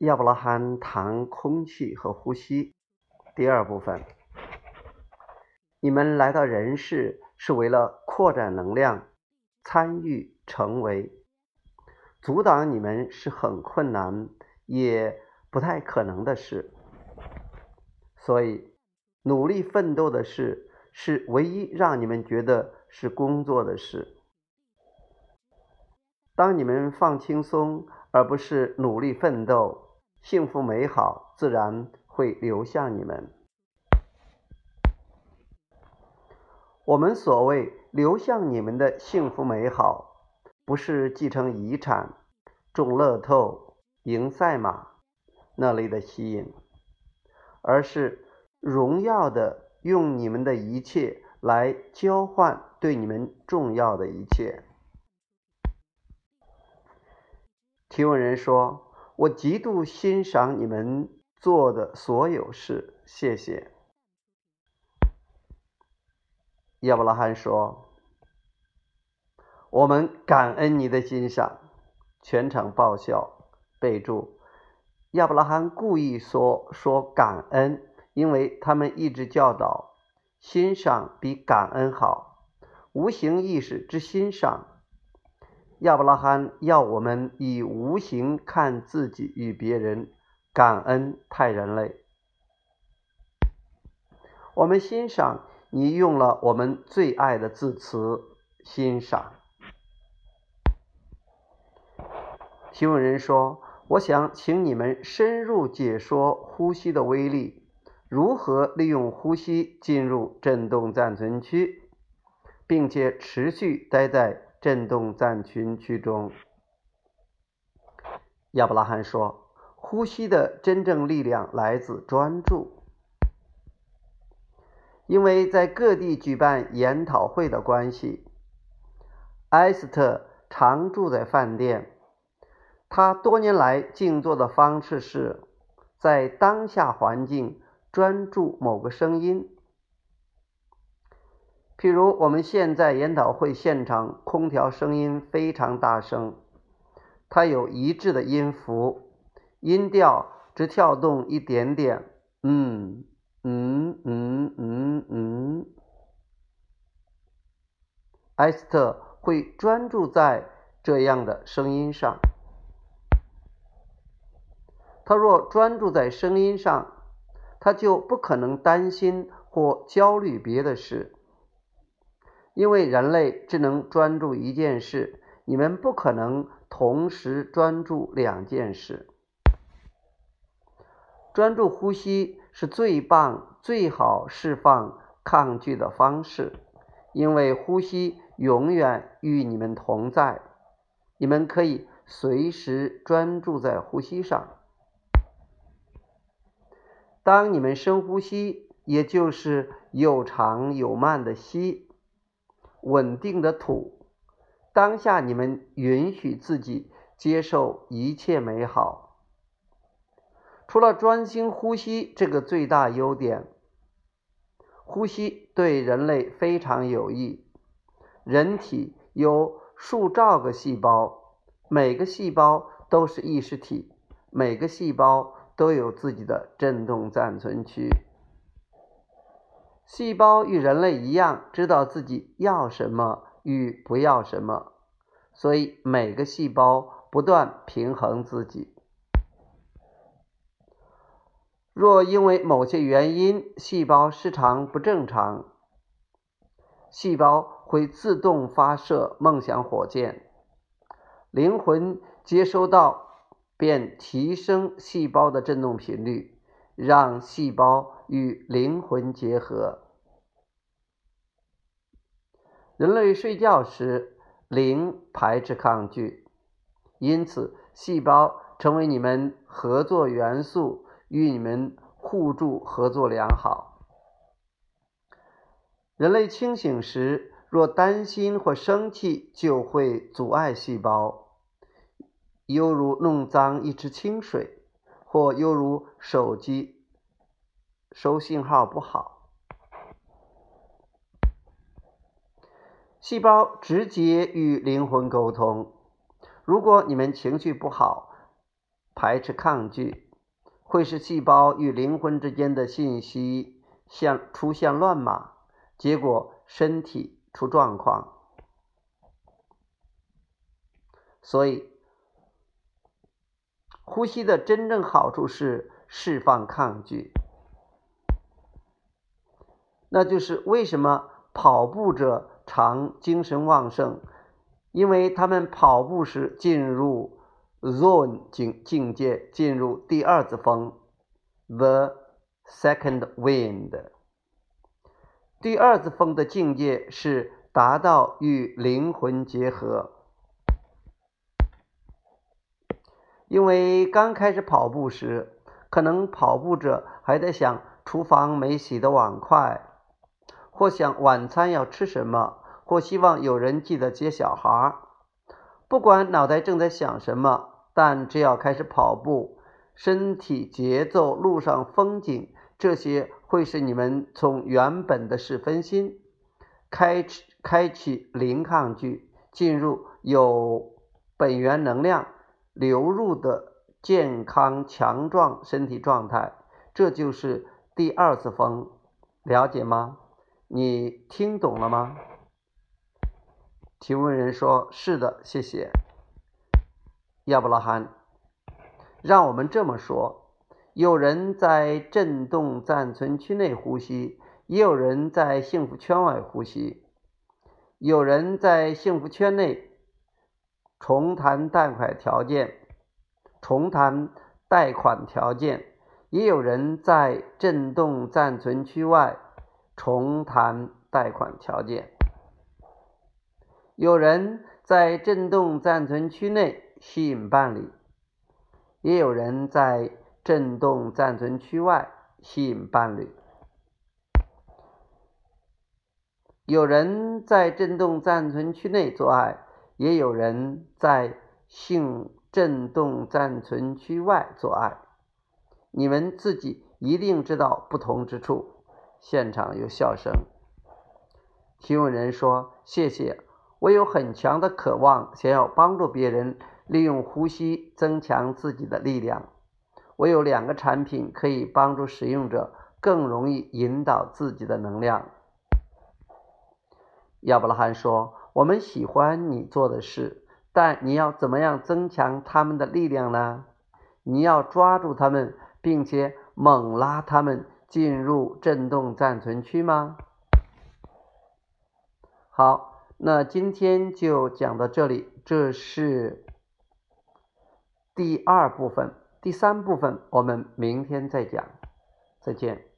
亚伯拉罕谈空气和呼吸。第二部分，你们来到人世是为了扩展能量，参与成为。阻挡你们是很困难，也不太可能的事。所以，努力奋斗的事是唯一让你们觉得是工作的事。当你们放轻松，而不是努力奋斗。幸福美好自然会流向你们。我们所谓流向你们的幸福美好，不是继承遗产、中乐透、赢赛马那类的吸引，而是荣耀的用你们的一切来交换对你们重要的一切。提问人说。我极度欣赏你们做的所有事，谢谢。亚伯拉罕说：“我们感恩你的欣赏。”全场爆笑。备注：亚伯拉罕故意说说感恩，因为他们一直教导欣赏比感恩好，无形意识之欣赏。亚伯拉罕要我们以无形看自己与别人，感恩太人类。我们欣赏你用了我们最爱的字词“欣赏”。提问人说：“我想请你们深入解说呼吸的威力，如何利用呼吸进入振动暂存区，并且持续待在。”震动暂群区中，亚伯拉罕说：“呼吸的真正力量来自专注。因为在各地举办研讨会的关系，埃斯特常住在饭店。他多年来静坐的方式是在当下环境专注某个声音。”譬如我们现在研讨会现场，空调声音非常大声，它有一致的音符，音调只跳动一点点，嗯嗯嗯嗯嗯。埃斯特会专注在这样的声音上，他若专注在声音上，他就不可能担心或焦虑别的事。因为人类只能专注一件事，你们不可能同时专注两件事。专注呼吸是最棒、最好释放抗拒的方式，因为呼吸永远与你们同在。你们可以随时专注在呼吸上。当你们深呼吸，也就是有长有慢的吸。稳定的土，当下你们允许自己接受一切美好。除了专心呼吸这个最大优点，呼吸对人类非常有益。人体有数兆个细胞，每个细胞都是意识体，每个细胞都有自己的振动暂存区。细胞与人类一样，知道自己要什么与不要什么，所以每个细胞不断平衡自己。若因为某些原因，细胞失常不正常，细胞会自动发射梦想火箭，灵魂接收到便提升细胞的振动频率，让细胞。与灵魂结合。人类睡觉时，灵排斥抗拒，因此细胞成为你们合作元素，与你们互助合作良好。人类清醒时，若担心或生气，就会阻碍细胞，犹如弄脏一池清水，或犹如手机。收信号不好，细胞直接与灵魂沟通。如果你们情绪不好，排斥抗拒，会使细胞与灵魂之间的信息像出现乱码，结果身体出状况。所以，呼吸的真正好处是释放抗拒。那就是为什么跑步者常精神旺盛，因为他们跑步时进入 zone 境境界，进入第二次风 the second wind。第二次风的境界是达到与灵魂结合。因为刚开始跑步时，可能跑步者还在想厨房没洗的碗筷，或想晚餐要吃什么，或希望有人记得接小孩。不管脑袋正在想什么，但只要开始跑步，身体节奏、路上风景，这些会使你们从原本的是分心，开启开启零抗拒，进入有本源能量。流入的健康强壮身体状态，这就是第二次风，了解吗？你听懂了吗？提问人说：“是的，谢谢。”亚伯拉罕，让我们这么说：有人在振动暂存区内呼吸，也有人在幸福圈外呼吸。有人在幸福圈内。重谈贷款条件，重谈贷款条件，也有人在震动暂存区外重谈贷款条件。有人在震动暂存区内吸引伴侣，也有人在震动暂存区外吸引伴侣。有人在震动暂存区内做爱。也有人在性振动暂存区外做爱，你们自己一定知道不同之处。现场有笑声。提问人说：“谢谢，我有很强的渴望，想要帮助别人利用呼吸增强自己的力量。我有两个产品可以帮助使用者更容易引导自己的能量。”亚伯拉罕说。我们喜欢你做的事，但你要怎么样增强他们的力量呢？你要抓住他们，并且猛拉他们进入震动暂存区吗？好，那今天就讲到这里，这是第二部分，第三部分我们明天再讲，再见。